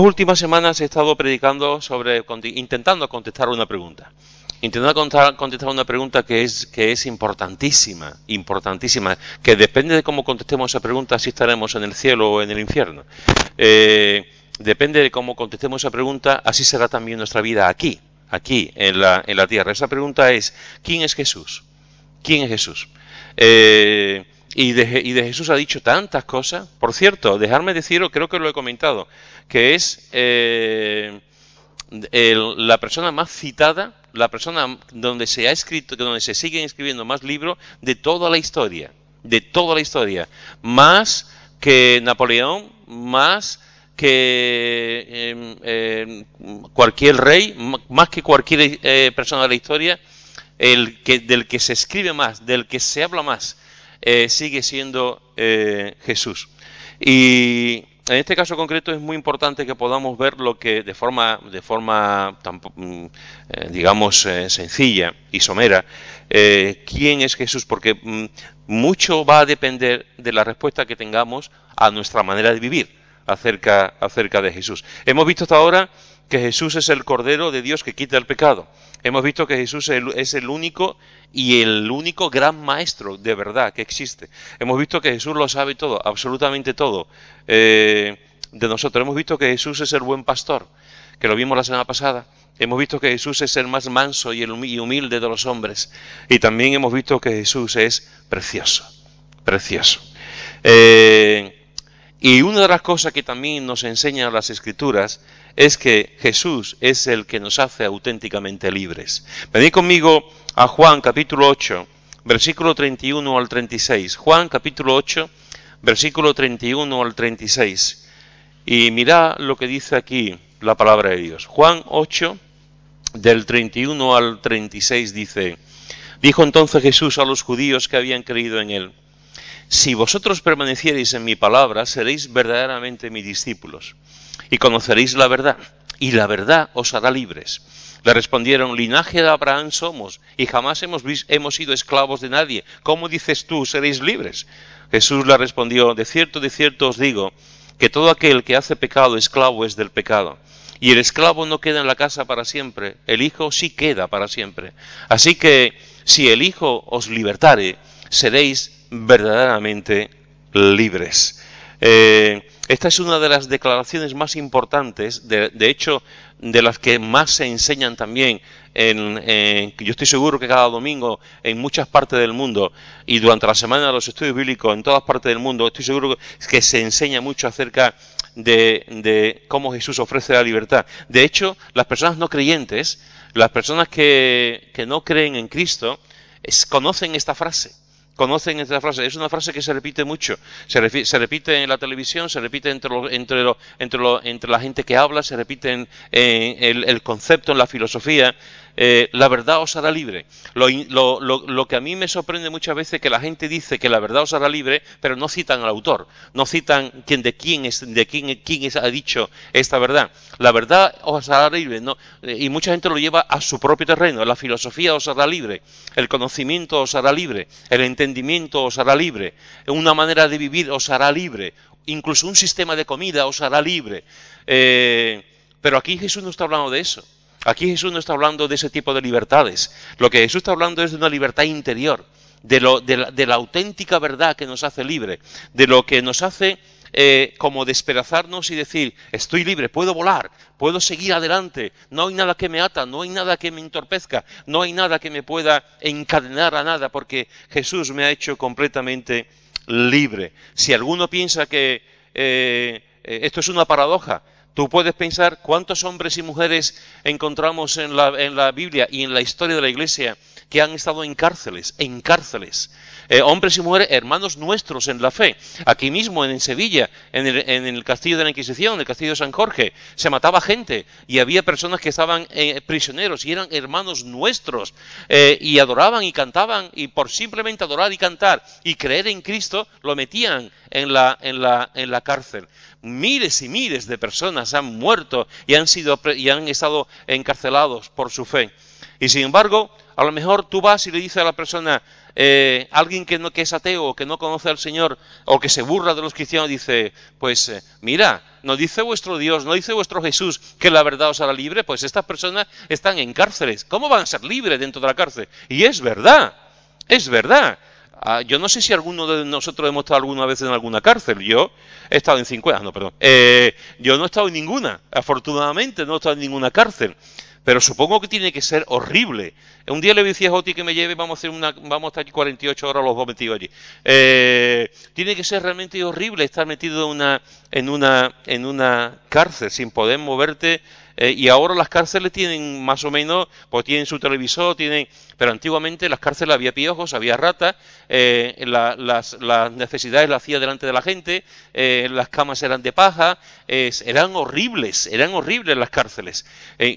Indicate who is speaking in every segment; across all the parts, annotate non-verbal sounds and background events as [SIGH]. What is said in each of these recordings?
Speaker 1: dos últimas semanas he estado predicando sobre, intentando contestar una pregunta. Intentando contestar una pregunta que es, que es importantísima, importantísima, que depende de cómo contestemos esa pregunta si estaremos en el cielo o en el infierno. Eh, depende de cómo contestemos esa pregunta, así será también nuestra vida aquí, aquí, en la, en la tierra. Esa pregunta es, ¿quién es Jesús? ¿Quién es Jesús? Eh, y de, y de, Jesús ha dicho tantas cosas. Por cierto, dejarme decirlo, creo que lo he comentado, que es eh, la persona más citada, la persona donde se ha escrito, donde se siguen escribiendo más libros de toda la historia, de toda la historia, más que Napoleón, más que em, em, cualquier rey, más que cualquier eh, persona de la historia, el que, del que se escribe más, del que se habla más, eh, sigue siendo eh, Jesús. Y en este caso concreto es muy importante que podamos ver lo que de forma, de forma mm, digamos, sencilla y somera, quién es Jesús, porque mm, mucho va a depender de la respuesta que tengamos a nuestra manera de vivir acerca, acerca de Jesús. Hemos visto hasta ahora que Jesús es el Cordero de Dios que quita el pecado. Hemos visto que Jesús es el único y el único gran maestro de verdad que existe. Hemos visto que Jesús lo sabe todo, absolutamente todo eh, de nosotros. Hemos visto que Jesús es el buen pastor, que lo vimos la semana pasada. Hemos visto que Jesús es el más manso y el humilde de los hombres. Y también hemos visto que Jesús es precioso, precioso. Eh, y una de las cosas que también nos enseñan las escrituras es que Jesús es el que nos hace auténticamente libres. Venid conmigo a Juan capítulo 8, versículo 31 al 36. Juan capítulo 8, versículo 31 al 36. Y mira lo que dice aquí la palabra de Dios. Juan 8, del 31 al 36 dice, dijo entonces Jesús a los judíos que habían creído en él, si vosotros permaneciereis en mi palabra, seréis verdaderamente mis discípulos, y conoceréis la verdad, y la verdad os hará libres. Le respondieron, linaje de Abraham somos, y jamás hemos, hemos sido esclavos de nadie. ¿Cómo dices tú, seréis libres? Jesús le respondió, de cierto, de cierto os digo, que todo aquel que hace pecado esclavo es del pecado. Y el esclavo no queda en la casa para siempre, el Hijo sí queda para siempre. Así que si el Hijo os libertare, seréis verdaderamente libres. Eh, esta es una de las declaraciones más importantes, de, hecho, de las que más se enseñan también. En, yo estoy seguro que cada domingo en muchas partes del mundo y durante la semana de los estudios bíblicos en todas partes del mundo, estoy seguro que se enseña mucho acerca de, de cómo Jesús ofrece la libertad. De hecho, las personas no creyentes, las personas que, que no creen en Cristo, conocen esta frase conocen esta frase. Es una frase que se repite mucho. Se, se repite en la televisión, se repite entre, entre, entre, entre la gente que habla, se repite en, el, el, concepto, en la filosofía. Eh, la verdad os hará libre. Lo, que a mí me sorprende muchas veces es que la gente dice que la verdad os hará libre, pero no citan al autor, no citan quién, de quién es, de quién, quién ha dicho esta verdad. La verdad os hará libre, ¿no? y mucha gente lo lleva a su propio terreno. La filosofía os hará libre, el conocimiento os hará libre, el entendimiento os hará libre, una manera de vivir os hará libre, incluso un sistema de comida os hará libre. Eh, pero aquí Jesús no está hablando de eso. Aquí Jesús no está hablando de ese tipo de libertades. Lo que Jesús está hablando es de una libertad interior, de, lo, de, la, auténtica verdad que nos hace libre, de lo que nos hace eh, como despedazarnos y decir, estoy libre, puedo volar, puedo seguir adelante, no hay nada que me ata, no hay nada que me entorpezca, no hay nada que me pueda encadenar a nada, porque Jesús me ha hecho completamente libre. Si alguno piensa que eh, eh, esto es una paradoja, Tú puedes pensar cuántos hombres y mujeres encontramos en la, en la, Biblia y en la historia de la Iglesia que han estado en cárceles, en cárceles. Eh, hombres y mujeres, hermanos nuestros en la fe. Aquí mismo, en, Sevilla, en el, en el, castillo de la Inquisición, en el castillo de San Jorge, se mataba gente y había personas que estaban eh, prisioneros y eran hermanos nuestros eh, y adoraban y cantaban y por simplemente adorar y cantar y creer en Cristo, lo metían en la, en la, en la cárcel miles y miles de personas han muerto y han, sido, y han estado encarcelados por su fe. Y sin embargo, A lo mejor tú vas y le dices a la persona, eh, alguien que, no, que es ateo o que no conoce al Señor o que se burla de los cristianos, dice, pues eh, mira, no dice vuestro Dios, no dice vuestro Jesús que la verdad os hará libre, pues estas personas están en cárceles. ¿Cómo van a ser libres dentro de la cárcel? Y es verdad, es verdad. Ah, yo no sé si alguno de nosotros hemos estado alguna vez en alguna cárcel. Yo he estado en 50, no, perdón. Eh, yo no he estado en ninguna, afortunadamente no he estado en ninguna cárcel. Pero supongo que tiene que ser horrible. Un día le decía a Joti que me lleve, vamos a hacer una, vamos a estar aquí 48 horas los dos metidos allí. Eh, tiene que ser realmente horrible estar metido en una, en una, en una cárcel sin poder moverte eh, y ahora las cárceles tienen más o menos, pues tienen su televisor, tienen, pero antiguamente en las cárceles había piojos, había ratas, eh, las, necesidades las hacía delante de la gente, eh, las camas eran de paja, eran horribles, eran horribles las cárceles.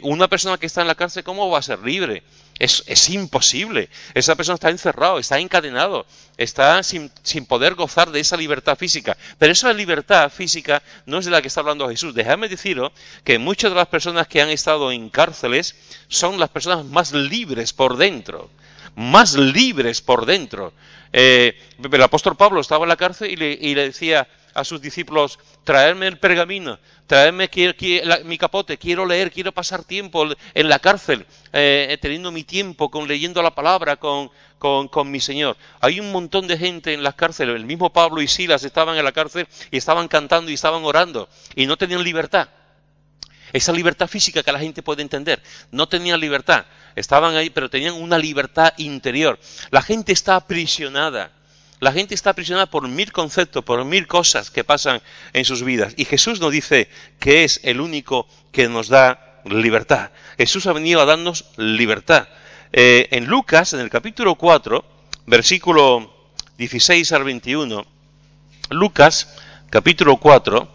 Speaker 1: una persona que está en la cárcel, ¿cómo va a ser libre? Es, imposible. Esa persona está encerrado, está encadenado, está sin, poder gozar de esa libertad física. Pero esa libertad física no es de la que está hablando Jesús. Déjame deciros que muchas de las personas que han estado en cárceles son las personas más libres por dentro. Más libres por dentro. Eh, el apóstol Pablo estaba en la cárcel y le, y le decía a sus discípulos, traerme el pergamino, traerme mi capote, quiero leer, quiero pasar tiempo en la cárcel, eh, teniendo mi tiempo con leyendo la palabra con, con, mi Señor. Hay un montón de gente en las cárceles, el mismo Pablo y Silas estaban en la cárcel y estaban cantando y estaban orando y no tenían libertad. Esa libertad física que la gente puede entender. No tenían libertad. Estaban ahí, pero tenían una libertad interior. La gente está aprisionada la gente está aprisionada por mil conceptos, por mil cosas que pasan en sus vidas. Y Jesús nos dice que es el único que nos da libertad. Jesús ha venido a darnos libertad. Eh, en Lucas, en el capítulo 4, versículo 16 al 21, Lucas, capítulo 4,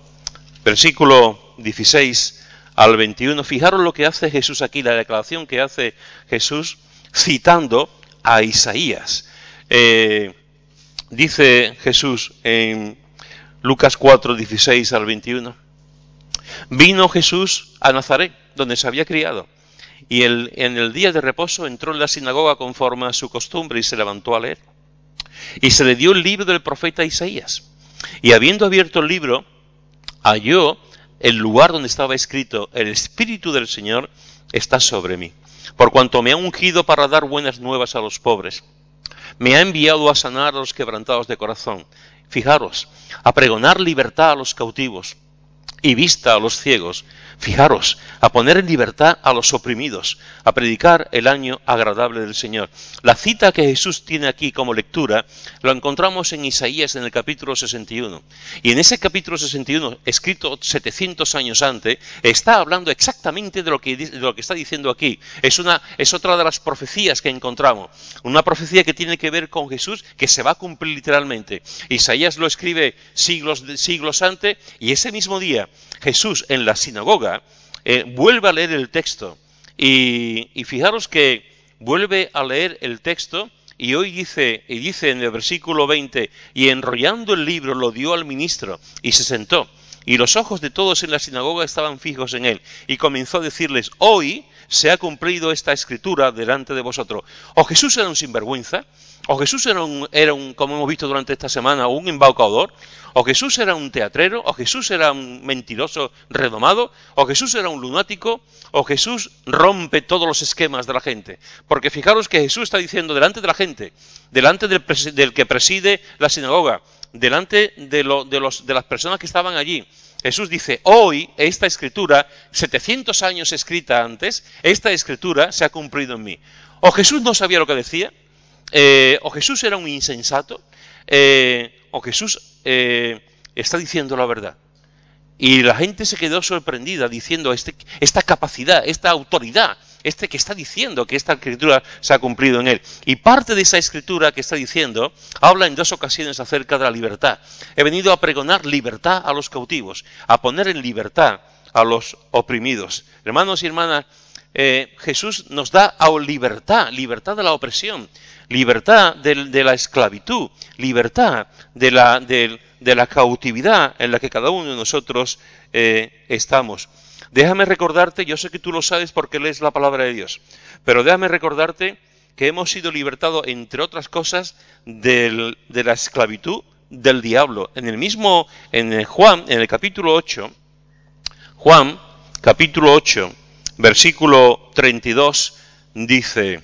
Speaker 1: versículo 16 al 21, fijaros lo que hace Jesús aquí, la declaración que hace Jesús citando a Isaías. Eh, Dice Jesús en Lucas 4, 16 al 21. Vino Jesús a Nazaret, donde se había criado, y en el día de reposo entró en la sinagoga conforme a su costumbre y se levantó a leer. Y se le dio el libro del profeta Isaías. Y habiendo abierto el libro, halló el lugar donde estaba escrito, el Espíritu del Señor está sobre mí, por cuanto me ha ungido para dar buenas nuevas a los pobres me ha enviado a sanar a los quebrantados de corazón. Fijaros, a pregonar libertad a los cautivos y vista a los ciegos, Fijaros, a poner en libertad a los oprimidos, a predicar el año agradable del Señor. La cita que Jesús tiene aquí como lectura lo encontramos en Isaías en el capítulo 61. Y en ese capítulo 61, escrito 700 años antes, está hablando exactamente de lo que, está diciendo aquí. Es otra de las profecías que encontramos. Una profecía que tiene que ver con Jesús que se va a cumplir literalmente. Isaías lo escribe siglos, siglos antes y ese mismo día Jesús en la sinagoga eh, vuelve a leer el texto. Y, fijaros que vuelve a leer el texto y hoy dice, y dice en el versículo 20, y enrollando el libro lo dio al ministro y se sentó. Y los ojos de todos en la sinagoga estaban fijos en él. Y comenzó a decirles, hoy se ha cumplido esta escritura delante de vosotros. O Jesús era un sinvergüenza, o Jesús era un, era un como hemos visto durante esta semana, un embaucador, o Jesús era un teatrero, o Jesús era un mentiroso redomado, o Jesús era un lunático, o Jesús rompe todos los esquemas de la gente. Porque fijaros que Jesús está diciendo delante de la gente, delante del, que preside la sinagoga, delante de, de, los, de las personas que estaban allí, Jesús dice, hoy esta escritura, 700 años escrita antes, esta escritura se ha cumplido en mí. O Jesús no sabía lo que decía, eh, o Jesús era un insensato, eh, o Jesús eh, está diciendo la verdad. Y la gente se quedó sorprendida diciendo este, esta capacidad, esta autoridad, este que está diciendo que esta escritura se ha cumplido en él. Y parte de esa escritura que está diciendo habla en dos ocasiones acerca de la libertad. He venido a pregonar libertad a los cautivos, a poner en libertad a los oprimidos. Hermanos y hermanas, Jesús nos da libertad, libertad de la opresión, libertad de, la esclavitud, libertad de la, de, la, cautividad en la que cada uno de nosotros eh, estamos. Déjame recordarte, yo sé que tú lo sabes porque lees la palabra de Dios, pero déjame recordarte que hemos sido libertados, entre otras cosas, de la esclavitud del diablo. En el mismo, en Juan, en el capítulo 8, Juan, capítulo 8, versículo 32, dice,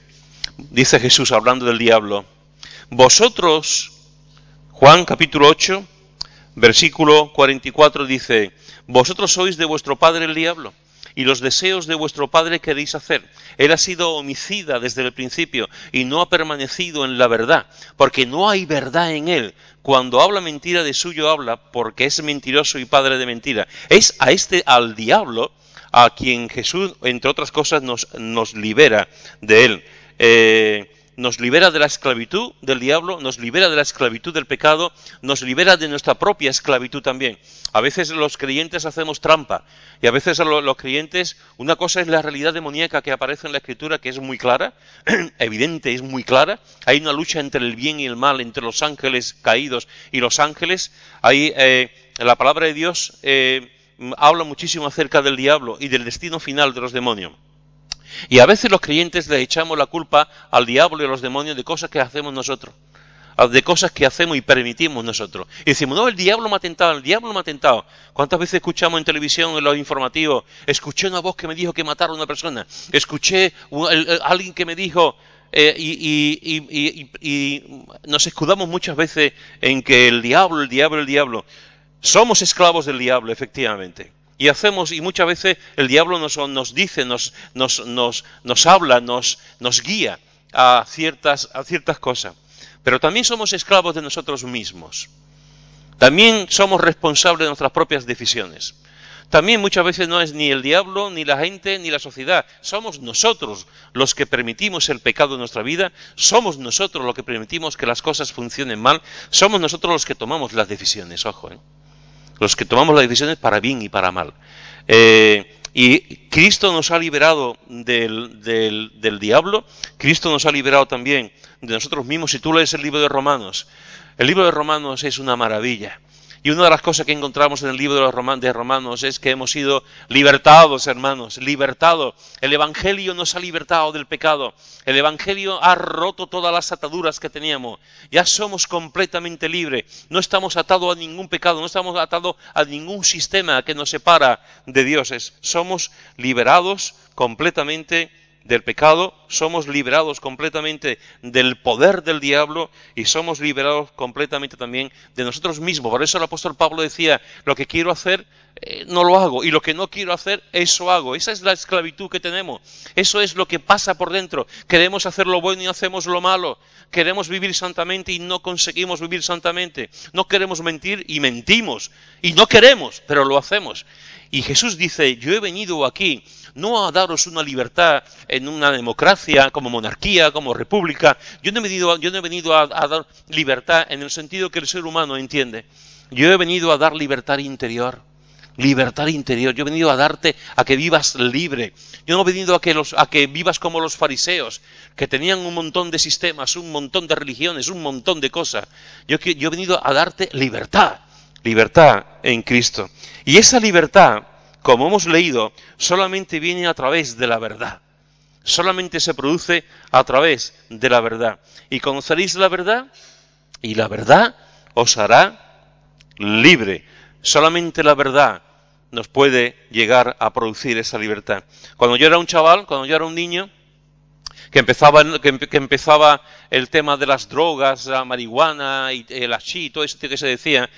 Speaker 1: dice Jesús hablando del diablo, vosotros, Juan capítulo 8, versículo 44 dice, vosotros sois de vuestro padre el diablo y los deseos de vuestro padre queréis hacer. Él ha sido homicida desde el principio y no ha permanecido en la verdad, porque no hay verdad en él. Cuando habla mentira de suyo habla, porque es mentiroso y padre de mentira. Es a este, al diablo, a quien Jesús, entre otras cosas, nos, nos libera de él. Eh, nos libera de la esclavitud del diablo, nos libera de la esclavitud del pecado, nos libera de nuestra propia esclavitud también. A veces los creyentes hacemos trampa y a veces los creyentes, una cosa es la realidad demoníaca que aparece en la escritura, que es muy clara, [CLEARS THROAT] evidente, es muy clara. Hay una lucha entre el bien y el mal, entre los ángeles caídos y los ángeles. Hay eh, la palabra de Dios eh, habla muchísimo acerca del diablo y del destino final de los demonios. Y a veces los creyentes le echamos la culpa al diablo y a los demonios de cosas que hacemos nosotros, de cosas que hacemos y permitimos nosotros. Y decimos, no, el diablo me ha tentado, el diablo me ha tentado. ¿Cuántas veces escuchamos en televisión, en los informativos, escuché una voz que me dijo que mataron a una persona, escuché a alguien que me dijo, eh, y, y, nos escudamos muchas veces en que el diablo, el diablo, el diablo. Somos esclavos del diablo, efectivamente. Y hacemos, y muchas veces el diablo nos, nos dice, nos, nos, nos, habla, nos, nos guía a ciertas, a ciertas cosas. Pero también somos esclavos de nosotros mismos. También somos responsables de nuestras propias decisiones. También muchas veces no es ni el diablo, ni la gente, ni la sociedad. Somos nosotros los que permitimos el pecado en nuestra vida. Somos nosotros los que permitimos que las cosas funcionen mal. Somos nosotros los que tomamos las decisiones. Ojo, ¿eh? Los que tomamos las decisiones para bien y para mal. Eh, y Cristo nos ha liberado del, del, del, diablo, Cristo nos ha liberado también de nosotros mismos. Si tú lees el libro de Romanos, el libro de Romanos es una maravilla. Y una de las cosas que encontramos en el libro de, los Romanos es que hemos sido libertados, hermanos, libertados. El Evangelio nos ha libertado del pecado. El Evangelio ha roto todas las ataduras que teníamos. Ya somos completamente libres. No estamos atados a ningún pecado, no estamos atados a ningún sistema que nos separa de dioses. Somos liberados completamente del pecado, somos liberados completamente del poder del diablo y somos liberados completamente también de nosotros mismos. Por eso el apóstol Pablo decía, lo que quiero hacer eh, no lo hago y lo que no quiero hacer, eso hago. Esa es la esclavitud que tenemos. Eso es lo que pasa por dentro. Queremos hacer lo bueno y hacemos lo malo. Queremos vivir santamente y no conseguimos vivir santamente. No queremos mentir y mentimos. Y no queremos, pero lo hacemos. Y Jesús dice, yo he venido aquí no a daros una libertad en una democracia, como monarquía, como república. Yo no he venido, yo no he venido a, dar libertad en el sentido que el ser humano entiende. Yo he venido a dar libertad interior libertad interior. Yo he venido a darte a que vivas libre. Yo no he venido a que, los, a que vivas como los fariseos, que tenían un montón de sistemas, un montón de religiones, un montón de cosas. Yo, yo he venido a darte libertad, libertad en Cristo. Y esa libertad como hemos leído, solamente viene a través de la verdad. Solamente se produce a través de la verdad. Y conoceréis la verdad y la verdad os hará libre. Solamente la verdad nos puede llegar a producir esa libertad. Cuando yo era un chaval, cuando yo era un niño, que empezaba, el tema de las drogas, la marihuana y el hashi, todo eso que se decía,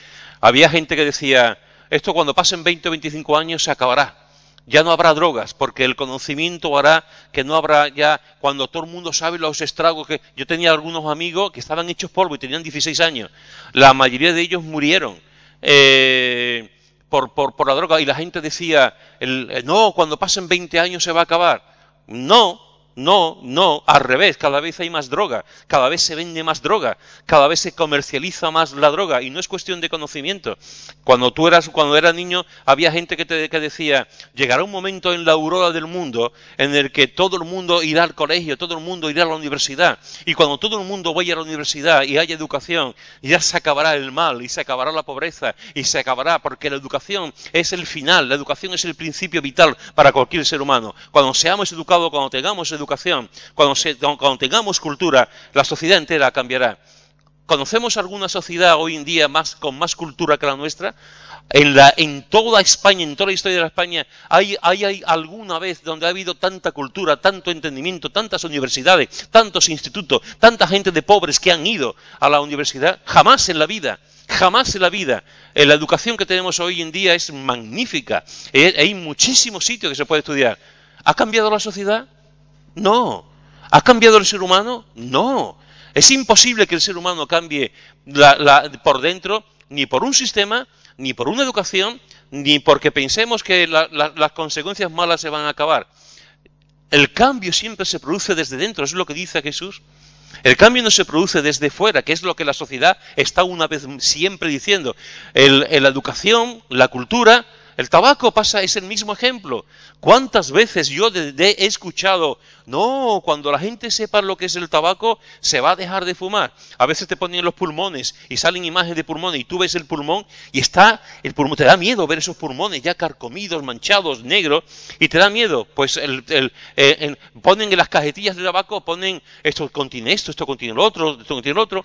Speaker 1: había gente que decía, esto cuando pasen 20 o 25 años se acabará. Ya no habrá drogas, porque el conocimiento hará que no habrá ya, cuando todo el mundo sabe los estragos que... Yo tenía algunos amigos que estaban hechos polvo y tenían 16 años. La mayoría de ellos murieron. Eh, por, por, por, la droga y la gente decía, el, no, cuando pasen 20 años se va a acabar. No, no, no, al revés, cada vez hay más droga, cada vez se vende más droga, cada vez se comercializa más la droga y no es cuestión de conocimiento. Cuando tú eras, cuando era niño, había gente que te que decía, llegará un momento en la aurora del mundo en el que todo el mundo irá al colegio, todo el mundo irá a la universidad y cuando todo el mundo vaya a la universidad y haya educación, ya se acabará el mal y se acabará la pobreza y se acabará porque la educación es el final, la educación es el principio vital para cualquier ser humano. Cuando seamos educados, cuando tengamos educación, educación, cuando, cuando tengamos cultura, la sociedad entera cambiará. ¿Conocemos alguna sociedad hoy en día más, con más cultura que la nuestra? En, la, en toda España, en toda la historia de España, ¿hay, hay, ¿hay alguna vez donde ha habido tanta cultura, tanto entendimiento, tantas universidades, tantos institutos, tanta gente de pobres que han ido a la universidad? Jamás en la vida, jamás en la vida. Eh, la educación que tenemos hoy en día es magnífica. Eh, hay muchísimos sitios que se puede estudiar. ¿Ha cambiado la sociedad? No. ¿Ha cambiado el ser humano? No. Es imposible que el ser humano cambie por dentro, ni por un sistema, ni por una educación, ni porque pensemos que las consecuencias malas se van a acabar. El cambio siempre se produce desde dentro, es lo que dice Jesús. El cambio no se produce desde fuera, que es lo que la sociedad está una vez siempre diciendo. la educación, la cultura, el tabaco pasa, es el mismo ejemplo. ¿Cuántas veces yo he escuchado, no, cuando la gente sepa lo que es el tabaco, se va a dejar de fumar? A veces te ponen los pulmones y salen imágenes de pulmones y tú ves el pulmón y está, el pulmón, te da miedo ver esos pulmones ya carcomidos, manchados, negros, y te da miedo. Pues el, eh, ponen en las cajetillas de tabaco, ponen esto contiene esto, esto contiene lo otro, esto contiene lo otro.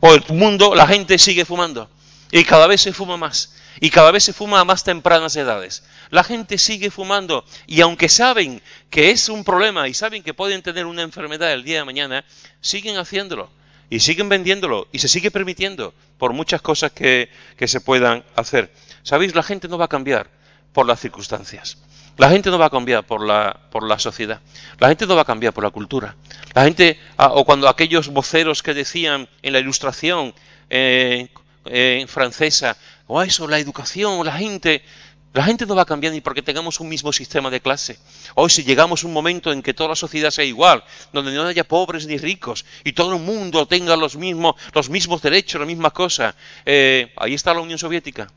Speaker 1: O el mundo, la gente sigue fumando. Y cada vez se fuma más. Y cada vez se fuma a más tempranas edades. La gente sigue fumando y aunque saben que es un problema y saben que pueden tener una enfermedad el día de mañana, siguen haciéndolo y siguen vendiéndolo y se sigue permitiendo por muchas cosas que, que se puedan hacer. ¿Sabéis? La gente no va a cambiar por las circunstancias. La gente no va a cambiar por la, por la sociedad. La gente no va a cambiar por la cultura. La gente, ah, o cuando aquellos voceros que decían en la ilustración eh, eh, francesa, o eso, la educación, la gente, la gente no va a cambiar ni porque tengamos un mismo sistema de clase. Hoy si llegamos a un momento en que toda la sociedad sea igual, donde no haya pobres ni ricos y todo el mundo tenga los mismos, los mismos derechos, la misma cosa, eh, ahí está la Unión Soviética.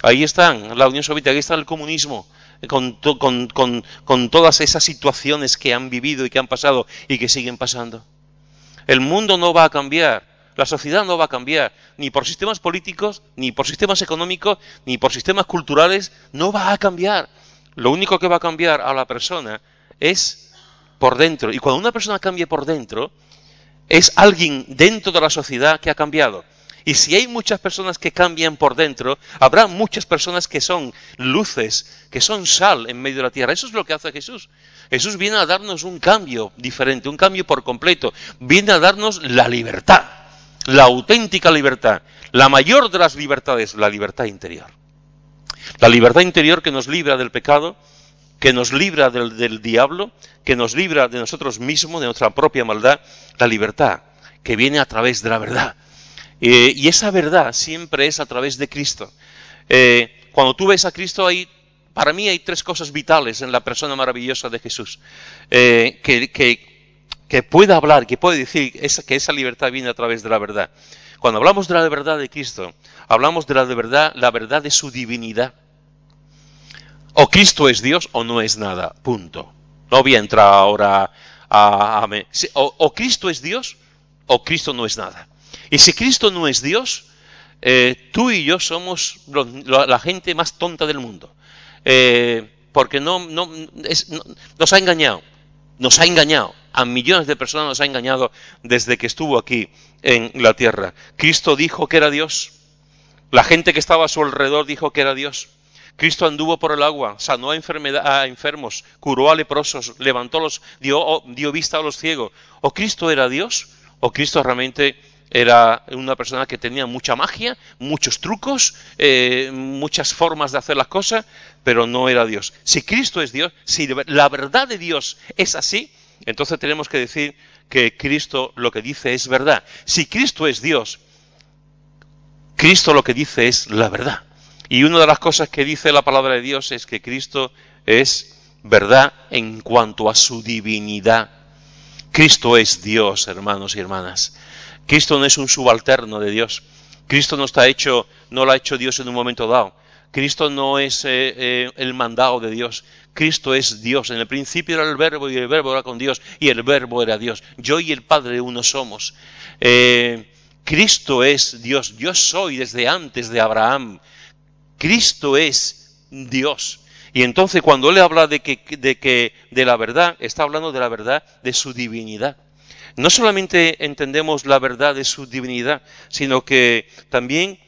Speaker 1: Ahí están la Unión Soviética, ahí está el comunismo, con, con, con, con todas esas situaciones que han vivido y que han pasado y que siguen pasando. El mundo no va a cambiar la sociedad no va a cambiar, ni por sistemas políticos, ni por sistemas económicos, ni por sistemas culturales, no va a cambiar. Lo único que va a cambiar a la persona es por dentro. Y cuando una persona cambia por dentro, es alguien dentro de la sociedad que ha cambiado. Y si hay muchas personas que cambian por dentro, habrá muchas personas que son luces, que son sal en medio de la tierra. Eso es lo que hace Jesús. Jesús viene a darnos un cambio diferente, un cambio por completo. Viene a darnos la libertad la auténtica libertad, la mayor de las libertades, la libertad interior. La libertad interior que nos libra del pecado, que nos libra del, diablo, que nos libra de nosotros mismos, de nuestra propia maldad, la libertad que viene a través de la verdad. Eh, y esa verdad siempre es a través de Cristo. Eh, cuando tú ves a Cristo, hay, para mí hay tres cosas vitales en la persona maravillosa de Jesús, eh, que, que pueda hablar, que pueda decir que esa libertad viene a través de la verdad. Cuando hablamos de la verdad de Cristo, hablamos de la verdad, la verdad de su divinidad. O Cristo es Dios o no es nada, punto. No voy a entrar ahora a... o, Cristo es Dios o Cristo no es nada. Y si Cristo no es Dios, eh, tú y yo somos la gente más tonta del mundo. Eh, porque no, no, nos ha engañado. Nos ha engañado a millones de personas nos ha engañado desde que estuvo aquí en la tierra. Cristo dijo que era Dios. La gente que estaba a su alrededor dijo que era Dios. Cristo anduvo por el agua, sanó a, enfermos, curó a leprosos, levantó los, dio, dio vista a los ciegos. O Cristo era Dios, o Cristo realmente era una persona que tenía mucha magia, muchos trucos, eh, muchas formas de hacer las cosas, pero no era Dios. Si Cristo es Dios, si la verdad de Dios es así, entonces tenemos que decir que Cristo lo que dice es verdad. Si Cristo es Dios, Cristo lo que dice es la verdad. Y una de las cosas que dice la palabra de Dios es que Cristo es verdad en cuanto a su divinidad. Cristo es Dios, hermanos y hermanas. Cristo no es un subalterno de Dios. Cristo no está hecho, no lo ha hecho Dios en un momento dado. Cristo no es eh, eh, el mandado de Dios. Cristo es Dios. En el principio era el verbo y el verbo era con Dios y el verbo era Dios. Yo y el Padre uno somos. Eh, Cristo es Dios. Yo soy desde antes de Abraham. Cristo es Dios. Y entonces cuando él habla de que, de que de la verdad, está hablando de la verdad de su divinidad. No solamente entendemos la verdad de su divinidad, sino que también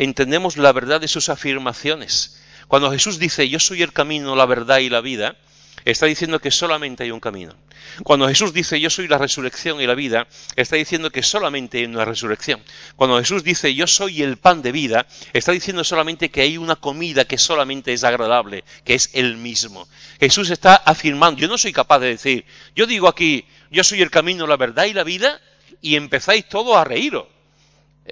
Speaker 1: entendemos la verdad de sus afirmaciones. Cuando Jesús dice, yo soy el camino, la verdad y la vida, está diciendo que solamente hay un camino. Cuando Jesús dice yo soy la resurrección y la vida, está diciendo que solamente hay una resurrección. Cuando Jesús dice yo soy el pan de vida, está diciendo solamente que hay una comida que solamente es agradable, que es el mismo. Jesús está afirmando, yo no soy capaz de decir, yo digo aquí, yo soy el camino, la verdad y la vida, y empezáis todos a reíros.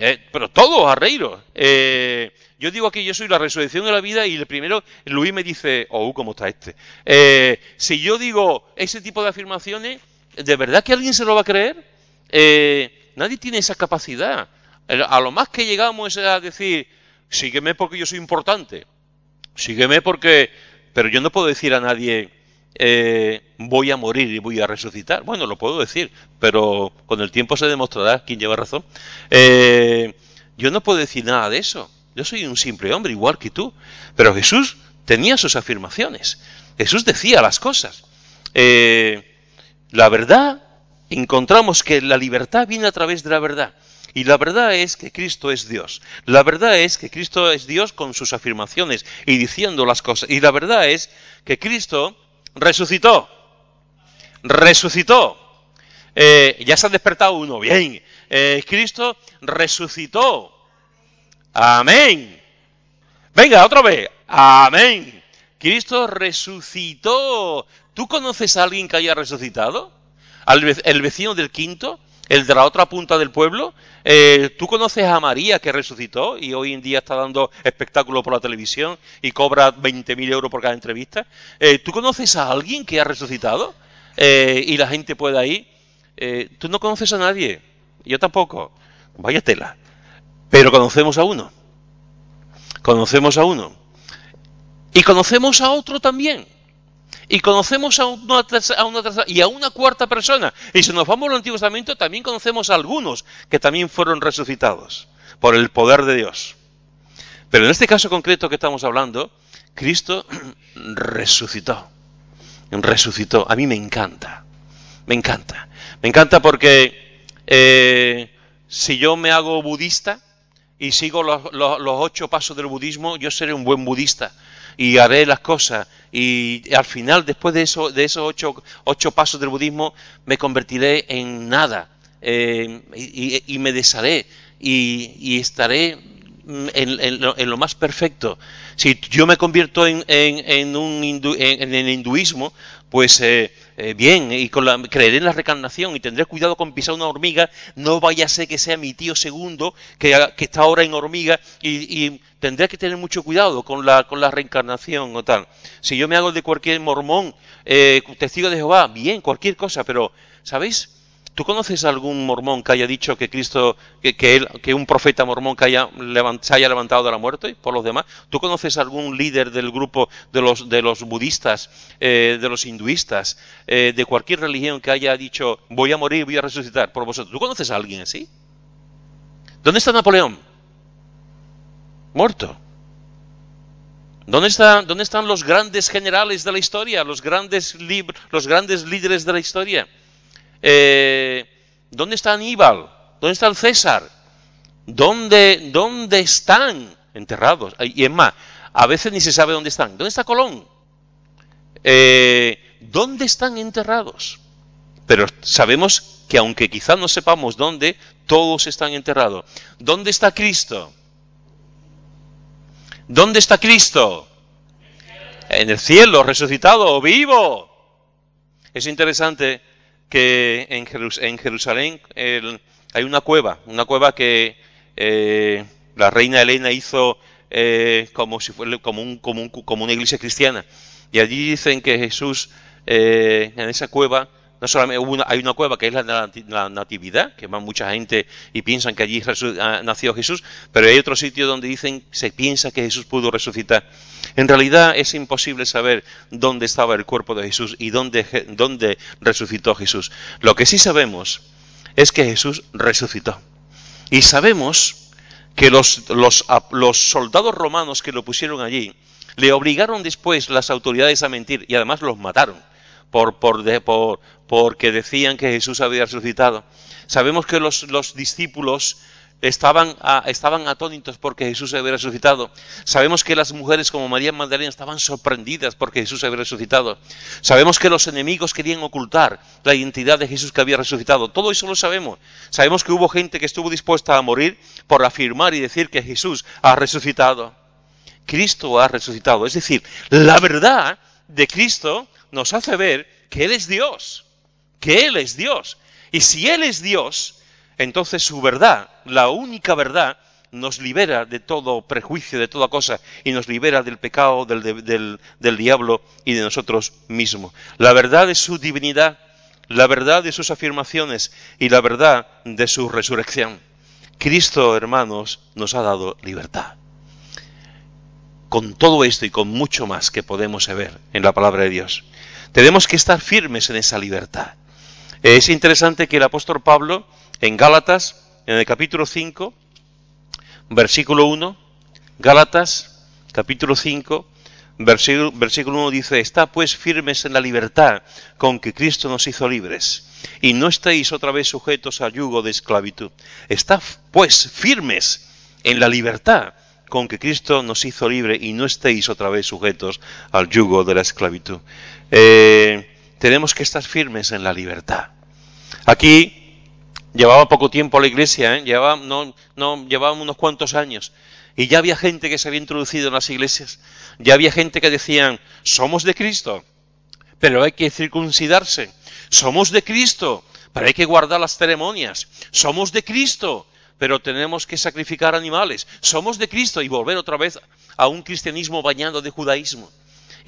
Speaker 1: Eh, pero todos a reíros. Eh, yo digo aquí, yo soy la resurrección de la vida y el primero, Luis me dice, oh, ¿cómo está este? Eh, si yo digo ese tipo de afirmaciones, ¿de verdad que alguien se lo va a creer? Nadie tiene esa capacidad. A lo más que llegamos es a decir, sígueme porque yo soy importante, sígueme porque... Pero yo no puedo decir a nadie, eh, voy a morir y voy a resucitar. Bueno, lo puedo decir, pero con el tiempo se demostrará quién lleva razón. yo no puedo decir nada de eso. Yo soy un simple hombre, igual que tú. Pero Jesús tenía sus afirmaciones. Jesús decía las cosas. Eh, la verdad, encontramos que la libertad viene a través de la verdad. Y la verdad es que Cristo es Dios. La verdad es que Cristo es Dios con sus afirmaciones y diciendo las cosas. Y la verdad es que Cristo resucitó. Resucitó. Eh, ya se ha despertado uno. Bien. Eh, Cristo resucitó. Amén. Venga, otra vez. Amén. Cristo resucitó. ¿Tú conoces a alguien que haya resucitado? ¿El vecino del quinto? ¿El de la otra punta del pueblo? Eh, ¿Tú conoces a María que resucitó y hoy en día está dando espectáculos por la televisión y cobra 20.000 euros por cada entrevista? Eh, ¿Tú conoces a alguien que ha resucitado eh, y la gente puede ir? ¿Tú no conoces a nadie? Yo tampoco. Vaya tela. Pero conocemos a uno. Conocemos a uno. Y conocemos a otro también. Y conocemos a una, a una y a una cuarta persona. Y si nos vamos al Antiguo Testamento, también conocemos a algunos que también fueron resucitados por el poder de Dios. Pero en este caso concreto que estamos hablando, Cristo [CLEARS THROAT] resucitó. Resucitó. A mí me encanta. Me encanta. Me encanta porque eh, si yo me hago budista, y sigo los, ocho pasos del budismo, yo seré un buen budista y haré las cosas y al final, después de, eso, de esos ocho, ocho pasos del budismo, me convertiré en nada eh, y, me desharé y, estaré en, lo, más perfecto. Si yo me convierto en, en, un en, el hinduismo, pues eh, eh, bien, y con la, creeré en la reencarnación y tendré cuidado con pisar una hormiga, no vaya a ser que sea mi tío segundo, que, está ahora en hormiga, y, tendré que tener mucho cuidado con la, con la reencarnación o tal. Si yo me hago de cualquier mormón, eh, testigo de Jehová, bien, cualquier cosa, pero, ¿sabéis? ¿Tú conoces algún mormón que haya dicho que Cristo, que, que, un profeta mormón que haya se haya levantado de la muerte por los demás? ¿Tú conoces algún líder del grupo de los, budistas, eh, de los hinduistas, eh, de cualquier religión que haya dicho voy a morir, voy a resucitar por vosotros? ¿Tú conoces a alguien así? ¿Dónde está Napoleón? Muerto. ¿Dónde, está, ¿Dónde están los grandes generales de la historia, los grandes, los grandes líderes de la historia? Eh, ¿Dónde está Aníbal? ¿Dónde está el César? ¿Dónde, ¿Dónde están enterrados? Y es más, a veces ni se sabe dónde están. ¿Dónde está Colón? Eh, ¿Dónde están enterrados? Pero sabemos que aunque quizás no sepamos dónde, todos están enterrados. ¿Dónde está Cristo? ¿Dónde está Cristo? En el cielo, resucitado, vivo. Es interesante que en, Jerusalén hay una cueva, una cueva que eh, la reina Elena hizo eh, como si fuera como, una iglesia cristiana. Y allí dicen que Jesús eh, en esa cueva no solamente hay una cueva que es la, Natividad, que va mucha gente y piensan que allí ah, nació Jesús, pero hay otro sitio donde dicen se piensa que Jesús pudo resucitar. En realidad es imposible saber dónde estaba el cuerpo de Jesús y dónde, resucitó Jesús. Lo que sí sabemos es que Jesús resucitó. Y sabemos que los, soldados romanos que lo pusieron allí Le obligaron después las autoridades a mentir y además los mataron por, por, porque decían que Jesús había resucitado. Sabemos que los, los discípulos estaban, estaban atónitos porque Jesús había resucitado. Sabemos que las mujeres como María Magdalena estaban sorprendidas porque Jesús había resucitado. Sabemos que los enemigos querían ocultar la identidad de Jesús que había resucitado. Todo eso lo sabemos. Sabemos que hubo gente que estuvo dispuesta a morir por afirmar y decir que Jesús ha resucitado. Cristo ha resucitado. Es decir, la verdad de Cristo nos hace ver que Él es Dios. Que Él es Dios. Y si Él es Dios, entonces su verdad, la única verdad, nos libera de todo prejuicio, de toda cosa, y nos libera del pecado, del, del, diablo y de nosotros mismos. La verdad de su divinidad, la verdad de sus afirmaciones y la verdad de su resurrección. Cristo, hermanos, nos ha dado libertad. Con todo esto y con mucho más que podemos ver en la palabra de Dios, tenemos que estar firmes en esa libertad. Es interesante que el apóstol Pablo en Gálatas, en el capítulo 5, versículo 1, Gálatas, capítulo 5, versículo, versículo 1 dice, está pues firmes en la libertad con que Cristo nos hizo libres, y no estéis otra vez sujetos al yugo de esclavitud. Está pues firmes en la libertad con que Cristo nos hizo libre y no estéis otra vez sujetos al yugo de la esclavitud. Eh, tenemos que estar firmes en la libertad. Aquí Llevaba poco tiempo la iglesia, ¿eh? llevaba, no, no, llevaba unos cuantos años. Y ya había gente que se había introducido en las iglesias. Ya había gente que decían, somos de Cristo, pero hay que circuncidarse. Somos de Cristo, pero hay que guardar las ceremonias. Somos de Cristo, pero tenemos que sacrificar animales. Somos de Cristo y volver otra vez a un cristianismo bañado de judaísmo.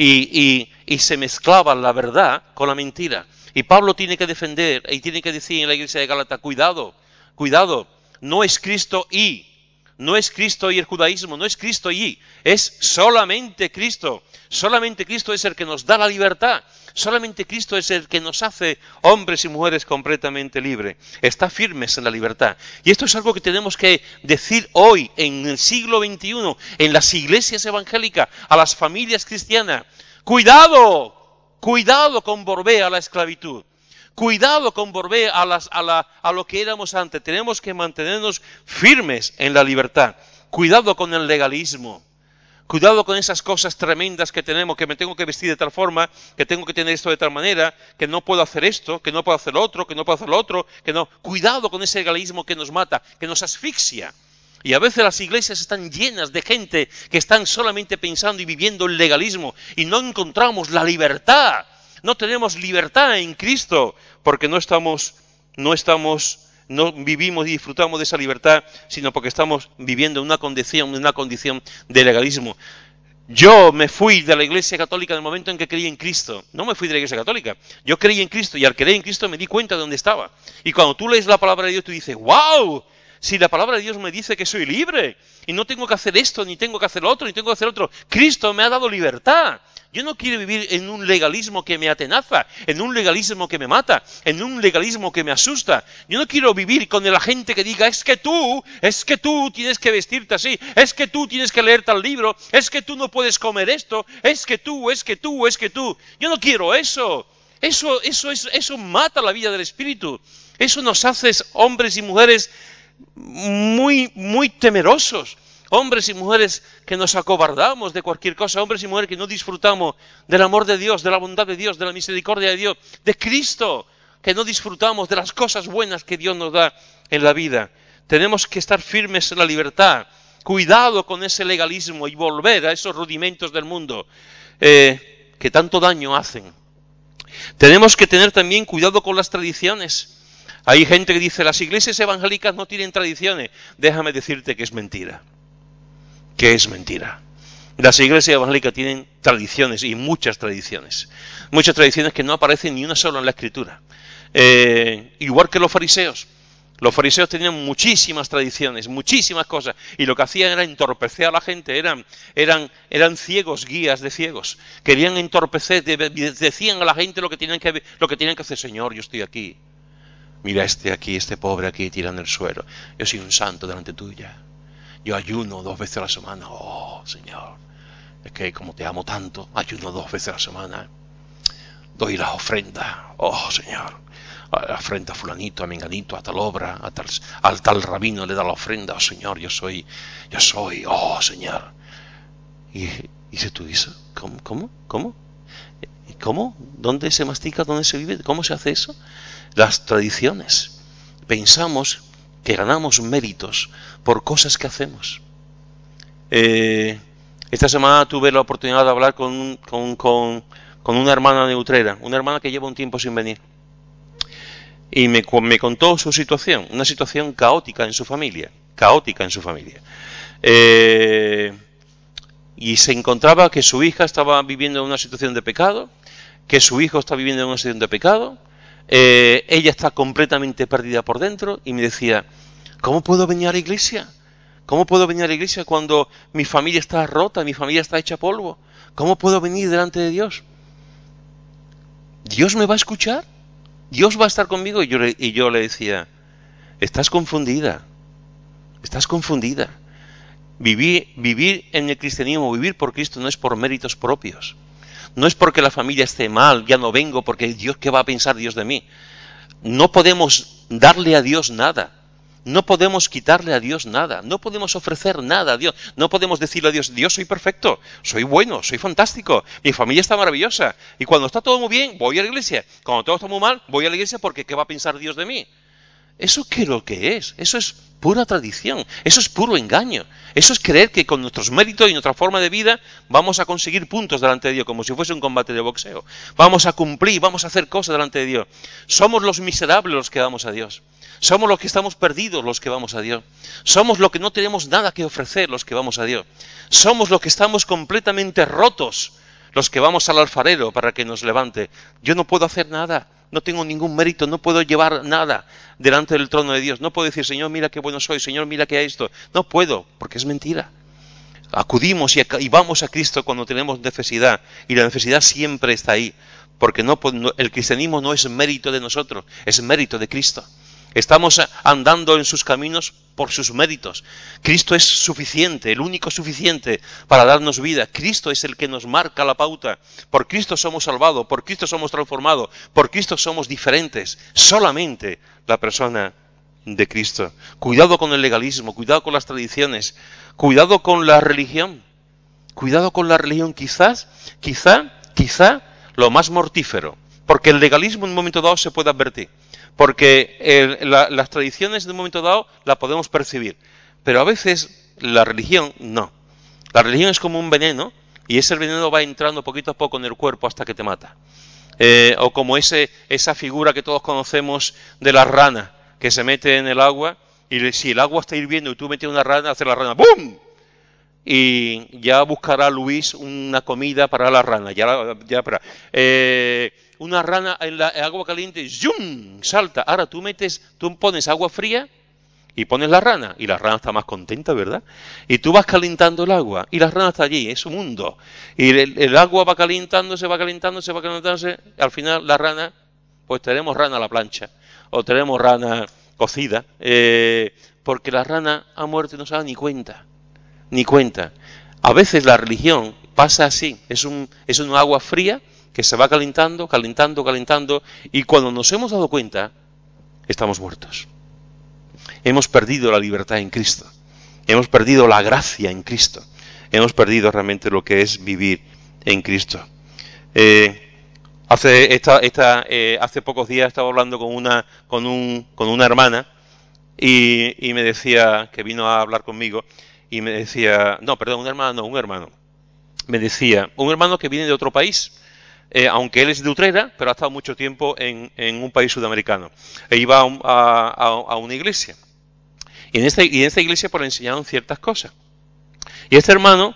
Speaker 1: Y, y, y se mezclaba la verdad con la mentira. Y Pablo tiene que defender y tiene que decir en la iglesia de Galata, cuidado, cuidado, no es Cristo y, no es Cristo y el judaísmo, no es Cristo y, es solamente Cristo. Solamente Cristo es el que nos da la libertad. Solamente Cristo es el que nos hace hombres y mujeres completamente libres. Está firmes en la libertad. Y esto es algo que tenemos que decir hoy, en el siglo XXI, en las iglesias evangélicas, a las familias cristianas. Cuidado, Cuidado con volver a la esclavitud. Cuidado con volver a, a, lo que éramos antes. Tenemos que mantenernos firmes en la libertad. Cuidado con el legalismo. Cuidado con esas cosas tremendas que tenemos, que me tengo que vestir de tal forma, que tengo que tener esto de tal manera, que no puedo hacer esto, que no puedo hacer lo otro, que no puedo hacer lo otro, que no. Cuidado con ese legalismo que nos mata, que nos asfixia. Y a veces las iglesias están llenas de gente que están solamente pensando y viviendo el legalismo y no encontramos la libertad. No tenemos libertad en Cristo porque no estamos, no estamos, no vivimos y disfrutamos de esa libertad, sino porque estamos viviendo una condición, una condición de legalismo. Yo me fui de la Iglesia Católica en el momento en que creí en Cristo. No me fui de la Iglesia Católica. Yo creí en Cristo y al creer en Cristo me di cuenta de dónde estaba. Y cuando tú lees la palabra de Dios, tú dices, wow, si la palabra de Dios me dice que soy libre y no tengo que hacer esto, ni tengo que hacer otro, ni tengo que hacer otro, Cristo me ha dado libertad. Yo no quiero vivir en un legalismo que me atenaza, en un legalismo que me mata, en un legalismo que me asusta. Yo no quiero vivir con la gente que diga, es que tú, es que tú tienes que vestirte así, es que tú tienes que leer tal libro, es que tú no puedes comer esto, es que tú, es que tú, es que tú. Yo no quiero eso. Eso, eso, eso, eso mata la vida del espíritu. Eso nos hace hombres y mujeres muy, muy temerosos. Hombres y mujeres que nos acobardamos de cualquier cosa, hombres y mujeres que no disfrutamos del amor de Dios, de la bondad de Dios, de la misericordia de Dios, de Cristo, que no disfrutamos de las cosas buenas que Dios nos da en la vida. Tenemos que estar firmes en la libertad, cuidado con ese legalismo y volver a esos rudimentos del mundo eh, que tanto daño hacen. Tenemos que tener también cuidado con las tradiciones. Hay gente que dice, las iglesias evangélicas no tienen tradiciones. Déjame decirte que es mentira. Que es mentira. Las iglesias evangélicas tienen tradiciones y muchas tradiciones. Muchas tradiciones que no aparecen ni una sola en la escritura. Eh, igual que los fariseos. Los fariseos tenían muchísimas tradiciones, muchísimas cosas, y lo que hacían era entorpecer a la gente, eran, eran, eran ciegos, guías de ciegos. Querían entorpecer, decían a la gente lo que tienen que, lo que tienen que hacer. Señor, yo estoy aquí, Mira este aquí, este pobre aquí tirando el suelo. Yo soy un santo delante tuya. Yo ayuno dos veces a la semana. Oh, Señor. es que como te amo tanto, ayuno dos veces a la semana, doy las ofrendas, oh Señor, la ofrenda a fulanito, a menganito, a tal obra, a tal, al tal rabino le da la ofrenda, oh Señor, yo soy, yo soy, oh Señor. Y, y si tú dices, ¿cómo? ¿Cómo? ¿Cómo? ¿Cómo? ¿Dónde se mastica? ¿Dónde se vive? ¿Cómo se hace eso? Las tradiciones. Pensamos que ganamos méritos por cosas que hacemos. Eh, esta semana tuve la oportunidad de hablar con, con, con, con, una hermana neutrera, una hermana que lleva un tiempo sin venir. Y me, me, contó su situación, una situación caótica en su familia, caótica en su familia. Eh, y se encontraba que su hija estaba viviendo en una situación de pecado, que su hijo está viviendo en una situación de pecado, eh, ella está completamente perdida por dentro y me decía, ¿cómo puedo venir a la iglesia? ¿Cómo puedo venir a la iglesia cuando mi familia está rota, mi familia está hecha polvo? ¿Cómo puedo venir delante de Dios? ¿Dios me va a escuchar? ¿Dios va a estar conmigo? Y yo, le, y yo le decía, estás confundida, estás confundida. Vivir, vivir en el cristianismo, vivir por Cristo no es por méritos propios. No es porque la familia esté mal, ya no vengo, porque Dios, ¿qué va a pensar Dios de mí? No podemos darle a Dios nada. No podemos quitarle a Dios nada, no podemos ofrecer nada a Dios, no podemos decirle a Dios, Dios soy perfecto, soy bueno, soy fantástico, mi familia está maravillosa, y cuando está todo muy bien, voy a la iglesia, cuando todo está muy mal, voy a la iglesia porque ¿qué va a pensar Dios de mí? ¿Eso qué es lo que es? Eso es pura tradición, eso es puro engaño, eso es creer que con nuestros méritos y nuestra forma de vida vamos a conseguir puntos delante de Dios, como si fuese un combate de boxeo. Vamos a cumplir, vamos a hacer cosas delante de Dios. Somos los miserables los que vamos a Dios. Somos los que estamos perdidos los que vamos a Dios. Somos los que no tenemos nada que ofrecer los que vamos a Dios. Somos los que estamos completamente rotos los que vamos al alfarero para que nos levante. Yo no puedo hacer nada no tengo ningún mérito, no puedo llevar nada delante del trono de Dios. No puedo decir, Señor, mira qué bueno soy, Señor, mira qué esto. No puedo, porque es mentira. Acudimos y, vamos a Cristo cuando tenemos necesidad, y la necesidad siempre está ahí, porque no, el cristianismo no es mérito de nosotros, es mérito de Cristo. Estamos andando en sus caminos por sus méritos. Cristo es suficiente, el único suficiente para darnos vida. Cristo es el que nos marca la pauta. Por Cristo somos salvados, por Cristo somos transformados, por Cristo somos diferentes. Solamente la persona de Cristo. Cuidado con el legalismo, cuidado con las tradiciones, cuidado con la religión. Cuidado con la religión, quizás, quizá, quizá lo más mortífero. Porque el legalismo en un momento dado se puede advertir porque las tradiciones de un momento dado las podemos percibir, pero a veces la religión no. La religión es como un veneno y ese veneno va entrando poquito a poco en el cuerpo hasta que te mata. Eh, o como esa figura que todos conocemos de la rana que se mete en el agua y si el agua está hirviendo y tú metes una rana, hace la rana ¡bum! Y ya buscará Luis una comida para la rana. Ya, ya para, eh, una rana en la agua caliente, ¡zum! salta. Ahora tú metes, tú pones agua fría y pones la rana y la rana está más contenta, ¿verdad? Y tú vas calentando el agua y la rana está allí, es un mundo. Y el, agua va calentándose, va calentándose, va calentándose. Al final la rana, pues tenemos rana a la plancha o tenemos rana cocida, eh, porque la rana ha muerto y no se da ni cuenta, ni cuenta. A veces la religión pasa así, es un, es un agua fría que se va calentando, calentando, calentando, y cuando nos hemos dado cuenta, estamos muertos. Hemos perdido la libertad en Cristo. Hemos perdido la gracia en Cristo. Hemos perdido realmente lo que es vivir en Cristo. Eh, eh, hace pocos días estaba hablando con una, con un, con una hermana y, y, me decía, que vino a hablar conmigo, y me decía, no, perdón, un hermano, no, un hermano. Me decía, un hermano que viene de otro país, eh, aunque él es de Utrera, pero ha estado mucho tiempo en, un país sudamericano. E iba a, una iglesia. Y en, esta, y en esta iglesia pues le enseñaron ciertas cosas. Y este hermano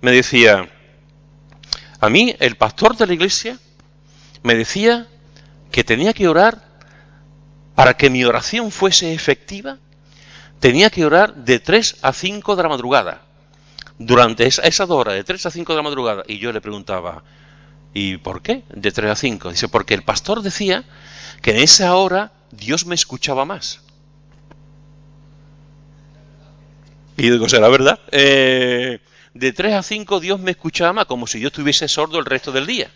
Speaker 1: me decía, a mí el pastor de la iglesia me decía que tenía que orar para que mi oración fuese efectiva, tenía que orar de 3 a 5 de la madrugada. Durante esa, esa hora, de 3 a 5 de la madrugada. Y yo le preguntaba, ¿Y por qué? De 3 a 5. Dice, porque el pastor decía que en esa hora Dios me escuchaba más. Y digo, ¿será verdad? Eh, de 3 a 5 Dios me escuchaba más, como si yo estuviese sordo el resto del día.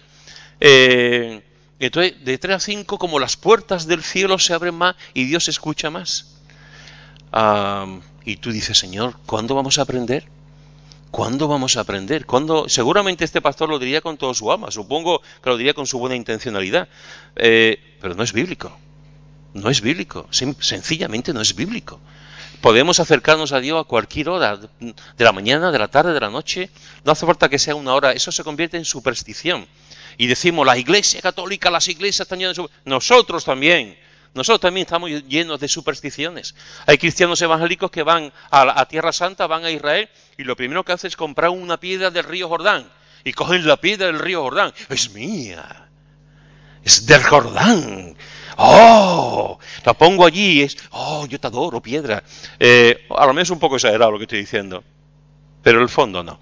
Speaker 1: Eh, entonces, de 3 a 5, como las puertas del cielo se abren más y Dios escucha más. y tú dices, Señor, ¿cuándo vamos a aprender? ¿Cuándo vamos a aprender? ¿Cuándo? Seguramente este pastor lo diría con todo su alma, supongo que lo diría con su buena intencionalidad, eh, pero no es bíblico. No es bíblico, sencillamente no es bíblico. Podemos acercarnos a Dios a cualquier hora, de la mañana, de la tarde, de la noche. No hace falta que sea una hora, eso se convierte en superstición. Y decimos, la iglesia católica, las iglesias están llenas de Nosotros también. Nosotros también estamos llenos de supersticiones. Hay cristianos evangélicos que van a, Tierra Santa, van a Israel, y lo primero que hacen es comprar una piedra del río Jordán. Y cogen la piedra del río Jordán. Es mía. Es del Jordán. ¡Oh! La pongo allí es, ¡oh, yo te adoro, piedra! Eh, a lo menos un poco exagerado lo que estoy diciendo, pero el fondo no.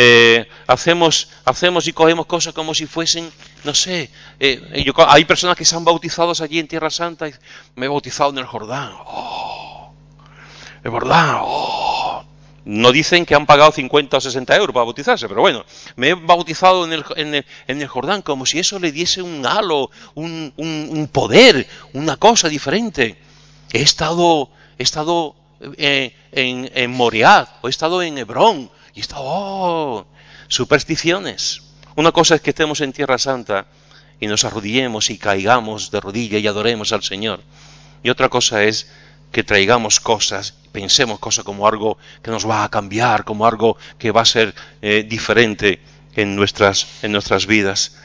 Speaker 1: Eh, hacemos, hacemos y cogemos cosas como si fuesen, no sé, eh, hay personas que se han bautizado allí en Tierra Santa y me he bautizado en el Jordán. ¡Oh! El Jordán, ¡oh! No dicen que han pagado 50 o 60 euros para bautizarse, pero bueno, me he bautizado en el, en el, Jordán como si eso le diese un halo, un, poder, una cosa diferente. He estado, he estado eh, en, en Moriad, o he estado en Hebrón, oh, supersticiones. Una cosa es que estemos en Tierra Santa y nos arrodillemos y caigamos de rodilla y adoremos al Señor. Y otra cosa es que traigamos cosas, pensemos cosas como algo que nos va a cambiar, como algo que va a ser eh, diferente en nuestras, en nuestras vidas.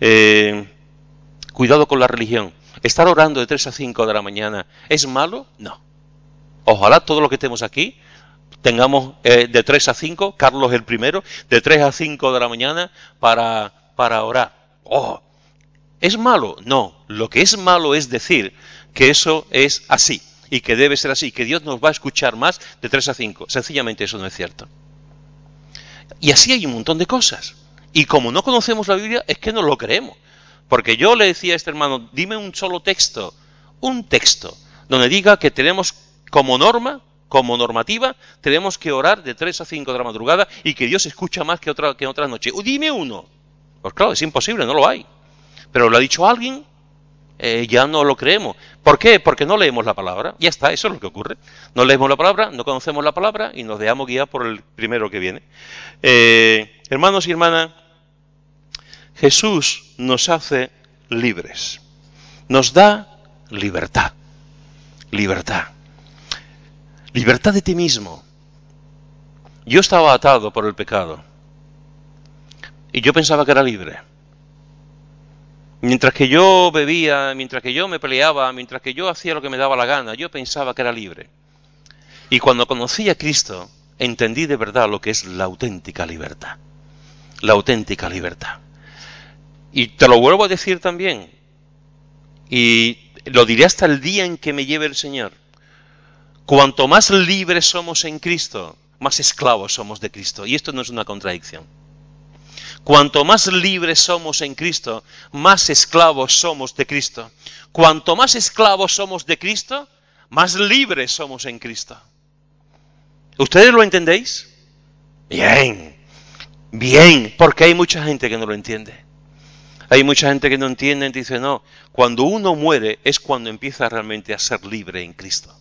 Speaker 1: Eh, cuidado con la religión. Estar orando de 3 a 5 de la mañana, ¿es malo? No. Ojalá todo lo que estemos aquí tengamos eh, de 3 a 5, Carlos el primero, de 3 a 5 de la mañana para, para orar. Oh, ¿Es malo? No. Lo que es malo es decir que eso es así y que debe ser así, que Dios nos va a escuchar más de 3 a 5. Sencillamente eso no es cierto. Y así hay un montón de cosas. Y como no conocemos la Biblia, es que no lo creemos. Porque yo le decía a este hermano, dime un solo texto, un texto, donde diga que tenemos como norma, como normativa, tenemos que orar de 3 a 5 de la madrugada y que Dios escucha más que, otra, que otras noches. dime uno. Pues claro, es imposible, no lo hay. Pero lo ha dicho alguien, eh, ya no lo creemos. ¿Por qué? Porque no leemos la palabra. Ya está, eso es lo que ocurre. No leemos la palabra, no conocemos la palabra y nos dejamos guiar por el primero que viene. Eh, hermanos y hermanas, Jesús nos hace libres. Nos da libertad. Libertad. Libertad de ti mismo. Yo estaba atado por el pecado. Y yo pensaba que era libre. Mientras que yo bebía, mientras que yo me peleaba, mientras que yo hacía lo que me daba la gana, yo pensaba que era libre. Y cuando conocí a Cristo, entendí de verdad lo que es la auténtica libertad. La auténtica libertad. Y te lo vuelvo a decir también, y lo diré hasta el día en que me lleve el Señor. Cuanto más libres somos en Cristo, más esclavos somos de Cristo. Y esto no es una contradicción. Cuanto más libres somos en Cristo, más esclavos somos de Cristo. Cuanto más esclavos somos de Cristo, más libres somos en Cristo. ¿Ustedes lo entendéis? Bien, bien, porque hay mucha gente que no lo entiende. Hay mucha gente que no entiende y dice, no, cuando uno muere es cuando empieza realmente a ser libre en Cristo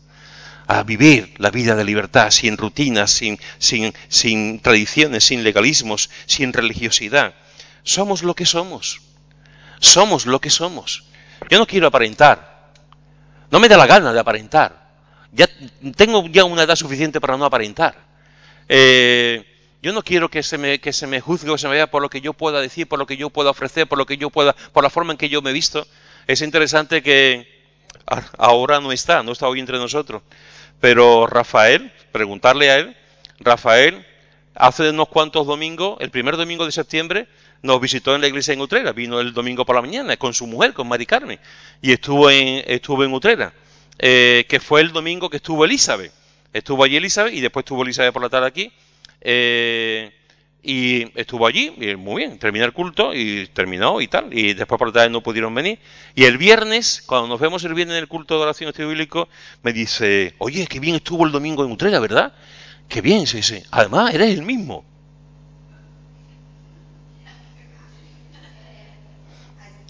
Speaker 1: a vivir la vida de libertad, sin rutinas, sin, sin, sin tradiciones, sin legalismos, sin religiosidad. Somos lo que somos. Somos lo que somos. Yo no quiero aparentar. No me da la gana de aparentar. Ya tengo ya una edad suficiente para no aparentar. Eh, yo no quiero que se me, que se me juzgue o se me vea por lo que yo pueda decir, por lo que yo pueda ofrecer, por lo que yo pueda, por la forma en que yo me he visto. Es interesante que ahora no está, no está hoy entre nosotros. Pero Rafael, preguntarle a él, Rafael, hace unos cuantos domingos, el primer domingo de septiembre, nos visitó en la iglesia en Utrera, vino el domingo por la mañana con su mujer, con Mari Carmen, y estuvo en, estuvo en Utrera, eh, que fue el domingo que estuvo Elizabeth. Estuvo allí Elizabeth y después estuvo Elizabeth por la tarde aquí. Eh, y estuvo allí, y muy bien, terminó el culto y terminó y tal, y después por la tarde no pudieron venir. Y el viernes, cuando nos vemos el viernes en el culto de oración estudio bíblico, me dice, oye, qué bien estuvo el domingo en Utrera, ¿verdad? Qué bien, sí, sí. Además, eres el mismo.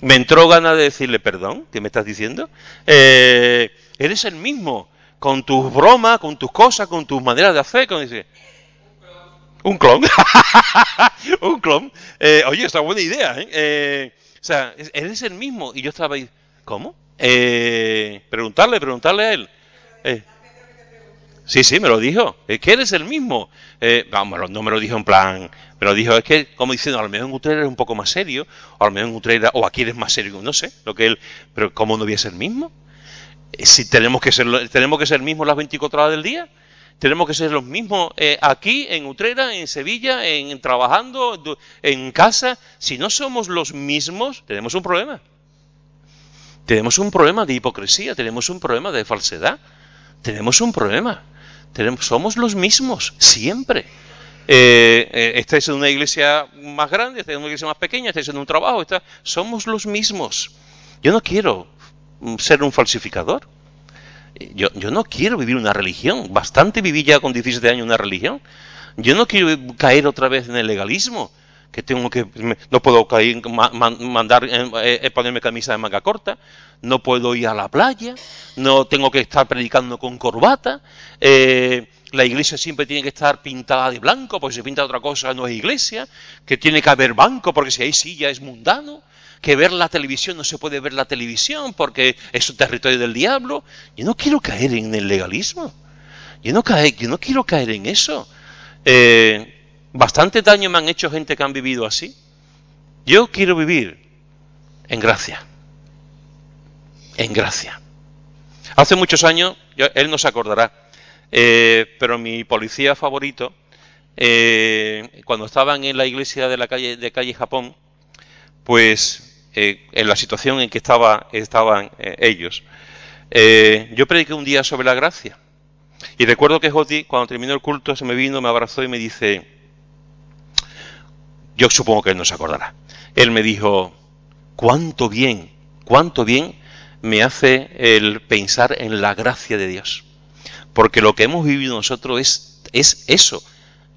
Speaker 1: Me entró ganas de decirle, perdón, ¿qué me estás diciendo? Eh, eres el mismo, con tus bromas, con tus cosas, con tus maneras de hacer, con dice, un clon, [LAUGHS] un clon. Eh, oye, está buena idea, ¿eh? ¿eh? O sea, eres el mismo. Y yo estaba ahí, ¿cómo? Eh, preguntarle, preguntarle a él. Eh, sí, sí, me lo dijo. Es que eres el mismo. Vamos, no me lo dijo en plan, me lo dijo, es que, como diciendo, a lo mejor en Utrera eres un poco más serio, o a lo mejor en Utrera, o aquí eres más serio, no sé, lo que él, pero ¿cómo no voy a ser el mismo? Si tenemos que ser, tenemos que ser mismos las 24 horas del día, tenemos que ser los mismos eh, aquí, en Utrera, en Sevilla, en, trabajando, en casa. Si no somos los mismos, tenemos un problema. Tenemos un problema de hipocresía, tenemos un problema de falsedad, tenemos un problema. Somos los mismos, siempre. Eh, eh, estáis en una iglesia más grande, estáis en una iglesia más pequeña, estáis en un trabajo, está, somos los mismos. Yo no quiero mm, ser un falsificador. Yo, yo, no quiero vivir una religión. Bastante viví ya con 17 años una religión. Yo no quiero caer otra vez en el legalismo que tengo que no puedo caer, mandar eh, eh, ponerme camisa de manga corta, no puedo ir a la playa, no tengo que estar predicando con corbata, eh, la iglesia siempre tiene que estar pintada de blanco, porque si pinta otra cosa no es iglesia, que tiene que haber banco, porque si hay silla es mundano, que ver la televisión no se puede ver la televisión porque es un territorio del diablo. Yo no quiero caer en el legalismo. Yo no, quiero caer en eso. Eh, Bastante daño me han hecho gente que han vivido así. Yo quiero vivir en gracia. En gracia. Hace muchos años, él no se acordará, eh, pero mi policía favorito, eh, cuando estaban en la iglesia de la calle de calle Japón, pues eh, en la situación en que estaba, estaban ellos, yo prediqué un día sobre la gracia. Y recuerdo que Joti, cuando terminó el culto, se me vino, me abrazó y me dice, yo supongo que él no se acordará. Él me dijo, cuánto bien, cuánto bien me hace el pensar en la gracia de Dios. Porque lo que hemos vivido nosotros es eso,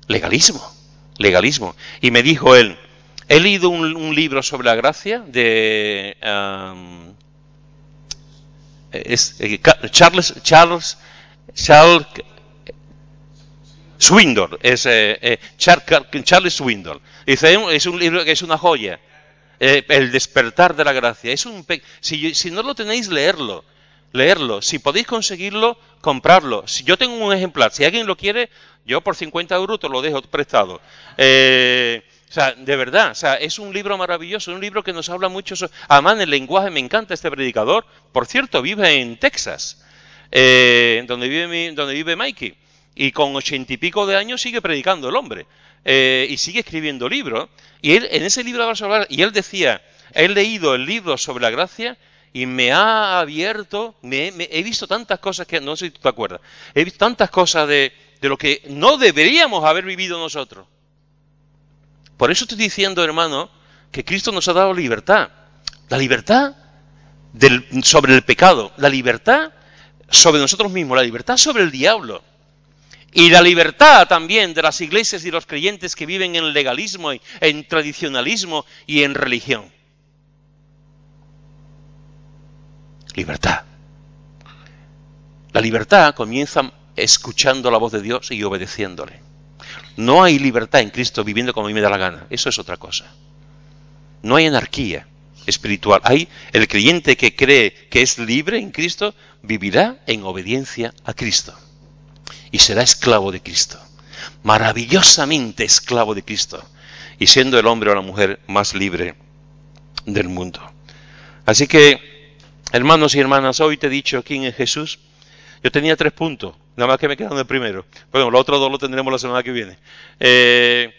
Speaker 1: legalismo, legalismo. Y me dijo él, he leído un, libro sobre la gracia de um, eh, Charles, Charles, Charles Swindle, es eh, eh, Charles Swindle. Dice, es un libro que es una joya. Eh, el despertar de la gracia. Es un si, si no lo tenéis, leerlo. Leerlo. Si podéis conseguirlo, comprarlo. Si yo tengo un ejemplar, si alguien lo quiere, yo por 50 euros te lo dejo prestado. O sea, de verdad, o sea, es un libro maravilloso, un libro que nos habla mucho. Además, en el lenguaje me encanta este predicador. Por cierto, vive en Texas, donde, vive donde vive Mikey y con ochenta y pico de años sigue predicando el hombre eh, y sigue escribiendo libros. Y él, en ese libro y él decía, he leído el libro sobre la gracia y me ha abierto, me, he visto tantas cosas que, no sé si tú te acuerdas, he visto tantas cosas de, de lo que no deberíamos haber vivido nosotros. Por eso estoy diciendo, hermano, que Cristo nos ha dado libertad. La libertad sobre el pecado, la libertad sobre nosotros mismos, la libertad sobre el diablo y la libertad también de las iglesias y los creyentes que viven en legalismo, en tradicionalismo y en religión. Libertad. La libertad comienza escuchando la voz de Dios y obedeciéndole. No hay libertad en Cristo viviendo como a mí me da la gana. Eso es otra cosa. No hay anarquía espiritual. Hay el creyente que cree que es libre en Cristo, vivirá en obediencia a Cristo y será esclavo de Cristo. Maravillosamente esclavo de Cristo. Y siendo el hombre o la mujer más libre del mundo. Así que, hermanos y hermanas, hoy te he dicho quién es Jesús. Yo tenía tres puntos, nada más que me quedan el primero. Bueno, los otros dos lo tendremos la semana que viene. Eh,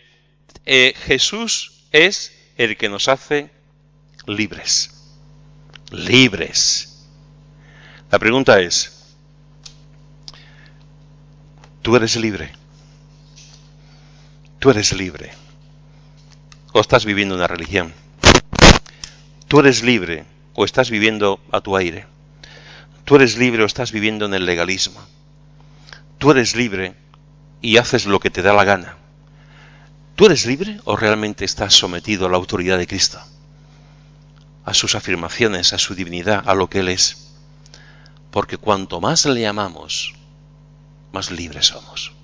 Speaker 1: eh, Jesús es el que nos hace libres. Libres. La pregunta es, Tú eres libre. Tú eres libre. O estás viviendo una religión. Tú eres libre o estás viviendo a tu aire. Tú eres libre o estás viviendo en el legalismo. Tú eres libre y haces lo que te da la gana. ¿Tú eres libre o realmente estás sometido a la autoridad de Cristo? a sus afirmaciones, a su divinidad, a lo que Él es. Porque cuanto más le amamos, más libres somos.